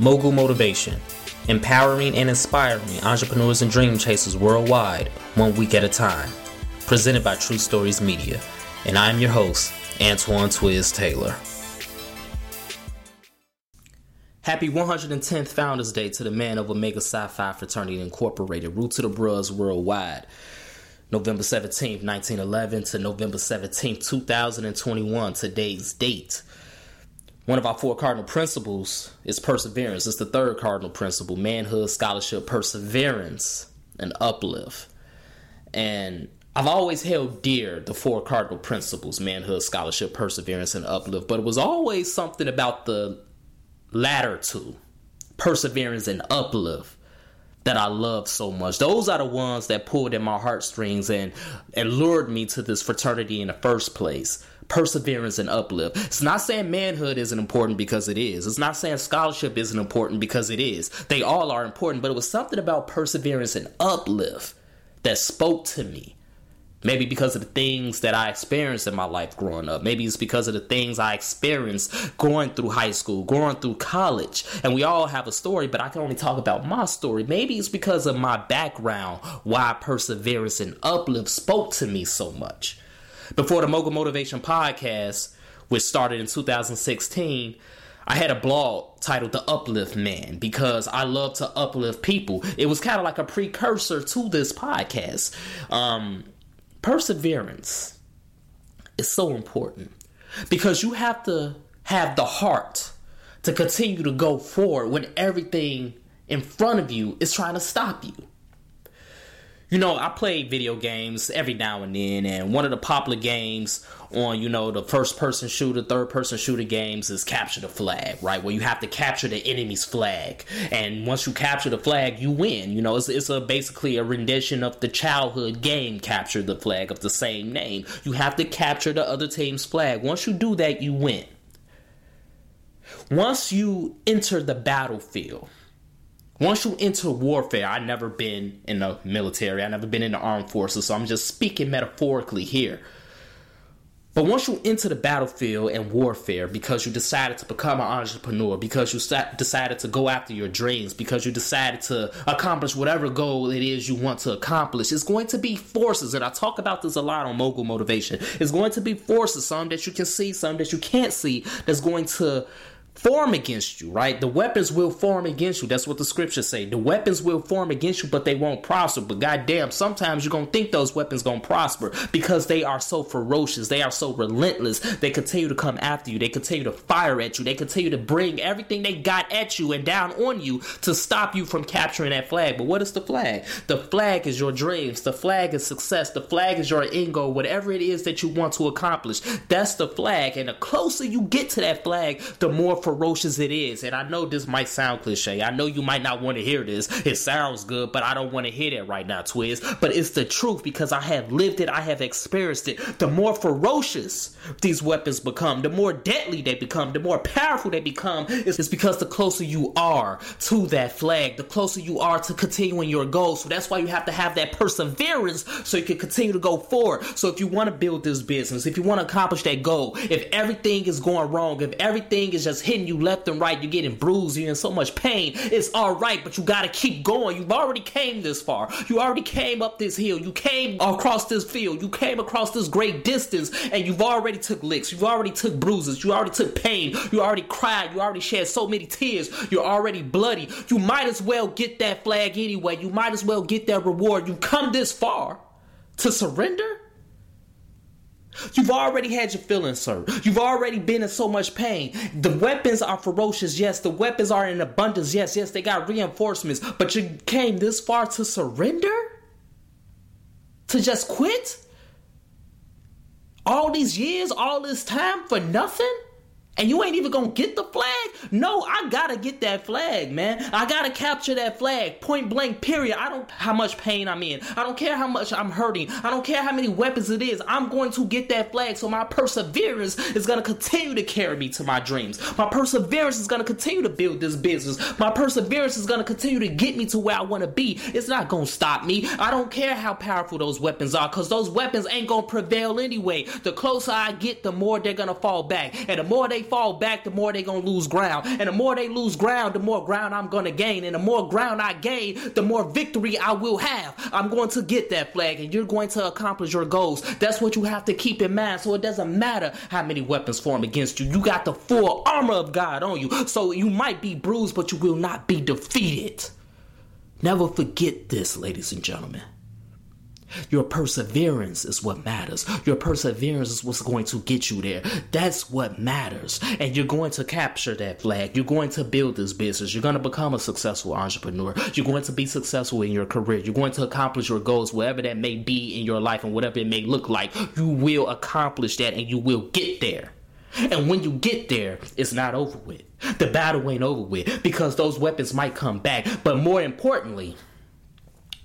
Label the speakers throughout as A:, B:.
A: Mogul Motivation, empowering and inspiring entrepreneurs and dream chasers worldwide, one week at a time. Presented by True Stories Media. And I am your host, Antoine Twiz Taylor. Happy 110th Founders Day to the man of Omega Psi Phi Fraternity Incorporated, root to the bros worldwide. November 17th, 1911 to November 17th, 2021, today's date. One of our four cardinal principles is perseverance. It's the third cardinal principle manhood, scholarship, perseverance, and uplift. And I've always held dear the four cardinal principles manhood, scholarship, perseverance, and uplift. But it was always something about the latter two perseverance and uplift that I love so much. Those are the ones that pulled in my heartstrings and, and lured me to this fraternity in the first place perseverance and uplift. It's not saying manhood isn't important because it is. It's not saying scholarship isn't important because it is. They all are important, but it was something about perseverance and uplift that spoke to me. Maybe because of the things that I experienced in my life growing up. Maybe it's because of the things I experienced going through high school, going through college. And we all have a story, but I can only talk about my story. Maybe it's because of my background why perseverance and uplift spoke to me so much. Before the Mogul Motivation podcast, which started in 2016, I had a blog titled The Uplift Man because I love to uplift people. It was kind of like a precursor to this podcast. Um, perseverance is so important because you have to have the heart to continue to go forward when everything in front of you is trying to stop you you know, I play video games every now and then, and one of the popular games on, you know, the first person shooter, third person shooter games is capture the flag, right? Where you have to capture the enemy's flag. And once you capture the flag, you win. You know, it's, it's a basically a rendition of the childhood game, Capture the Flag, of the same name. You have to capture the other team's flag. Once you do that, you win. Once you enter the battlefield, once you enter warfare, I've never been in the military, I've never been in the armed forces, so I'm just speaking metaphorically here. But once you enter the battlefield and warfare because you decided to become an entrepreneur, because you decided to go after your dreams, because you decided to accomplish whatever goal it is you want to accomplish, it's going to be forces. And I talk about this a lot on Mogul Motivation. It's going to be forces, some that you can see, some that you can't see, that's going to form against you, right? The weapons will form against you. That's what the scriptures say. The weapons will form against you, but they won't prosper. But goddamn, sometimes you're gonna think those weapons gonna prosper because they are so ferocious. They are so relentless. They continue to come after you. They continue to fire at you. They continue to bring everything they got at you and down on you to stop you from capturing that flag. But what is the flag? The flag is your dreams. The flag is success. The flag is your end goal. Whatever it is that you want to accomplish, that's the flag. And the closer you get to that flag, the more it is. And I know this might sound cliche. I know you might not want to hear this. It sounds good, but I don't want to hear that right now, Twiz. But it's the truth because I have lived it, I have experienced it. The more ferocious these weapons become, the more deadly they become, the more powerful they become, it's because the closer you are to that flag, the closer you are to continuing your goal. So that's why you have to have that perseverance so you can continue to go forward. So if you want to build this business, if you want to accomplish that goal, if everything is going wrong, if everything is just hitting you left and right, you're getting bruised, you're in so much pain, it's all right, but you got to keep going. You've already came this far. You already came up this hill. You came across this field. You came across this great distance and you've already took licks. You've already took bruises. You already took pain. You already cried. You already shed so many tears. You're already bloody. You might as well get that flag anyway. You might as well get that reward. You've come this far to surrender? You've already had your feelings hurt. You've already been in so much pain. The weapons are ferocious, yes. The weapons are in abundance, yes. Yes, they got reinforcements. But you came this far to surrender? To just quit? All these years, all this time for nothing? And you ain't even gonna get the flag? No, I gotta get that flag, man. I gotta capture that flag, point blank, period. I don't how much pain I'm in. I don't care how much I'm hurting. I don't care how many weapons it is. I'm going to get that flag. So my perseverance is gonna continue to carry me to my dreams. My perseverance is gonna continue to build this business. My perseverance is gonna continue to get me to where I wanna be. It's not gonna stop me. I don't care how powerful those weapons are, because those weapons ain't gonna prevail anyway. The closer I get, the more they're gonna fall back. And the more they they fall back, the more they gonna lose ground. And the more they lose ground, the more ground I'm gonna gain. And the more ground I gain, the more victory I will have. I'm going to get that flag and you're going to accomplish your goals. That's what you have to keep in mind. So it doesn't matter how many weapons form against you. You got the full armor of God on you. So you might be bruised, but you will not be defeated. Never forget this, ladies and gentlemen. Your perseverance is what matters. Your perseverance is what's going to get you there. That's what matters. And you're going to capture that flag. You're going to build this business. You're going to become a successful entrepreneur. You're going to be successful in your career. You're going to accomplish your goals, whatever that may be in your life and whatever it may look like. You will accomplish that and you will get there. And when you get there, it's not over with. The battle ain't over with because those weapons might come back. But more importantly,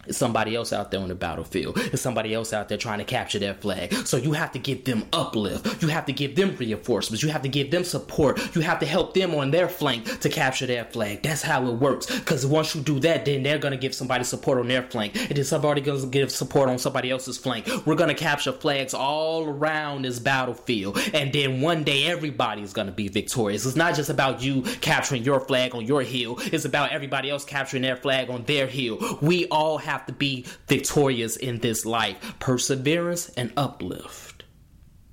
A: it's somebody else out there on the battlefield. It's somebody else out there trying to capture that flag. So you have to give them uplift. You have to give them reinforcements. You have to give them support. You have to help them on their flank to capture that flag. That's how it works. Because once you do that, then they're going to give somebody support on their flank. And then somebody going to give support on somebody else's flank. We're going to capture flags all around this battlefield. And then one day, everybody is going to be victorious. It's not just about you capturing your flag on your hill. It's about everybody else capturing their flag on their hill. We all have have to be victorious in this life perseverance and uplift.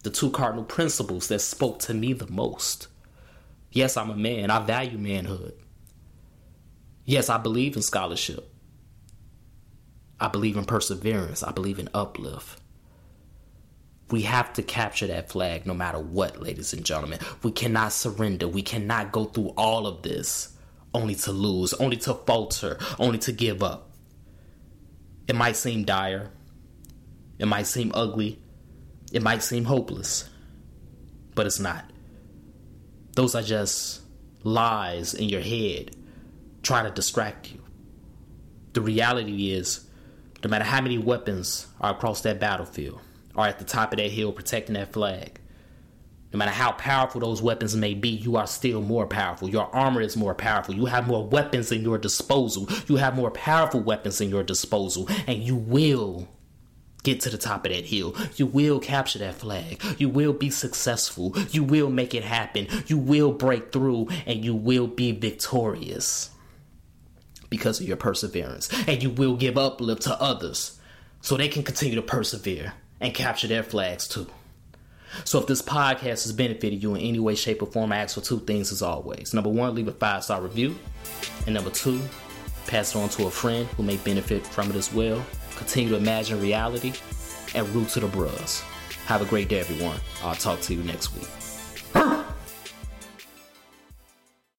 A: The two cardinal principles that spoke to me the most. Yes, I'm a man. I value manhood. Yes, I believe in scholarship. I believe in perseverance. I believe in uplift. We have to capture that flag no matter what, ladies and gentlemen. We cannot surrender. We cannot go through all of this only to lose, only to falter, only to give up. It might seem dire. It might seem ugly. It might seem hopeless. But it's not. Those are just lies in your head trying to distract you. The reality is, no matter how many weapons are across that battlefield, or at the top of that hill protecting that flag, no matter how powerful those weapons may be, you are still more powerful. Your armor is more powerful. You have more weapons in your disposal. You have more powerful weapons in your disposal. And you will get to the top of that hill. You will capture that flag. You will be successful. You will make it happen. You will break through and you will be victorious because of your perseverance. And you will give uplift to others so they can continue to persevere and capture their flags too. So if this podcast has benefited you in any way, shape, or form, I ask for two things as always. Number one, leave a five star review. And number two, pass it on to a friend who may benefit from it as well. Continue to imagine reality and root to the bros. Have a great day, everyone. I'll talk to you next week.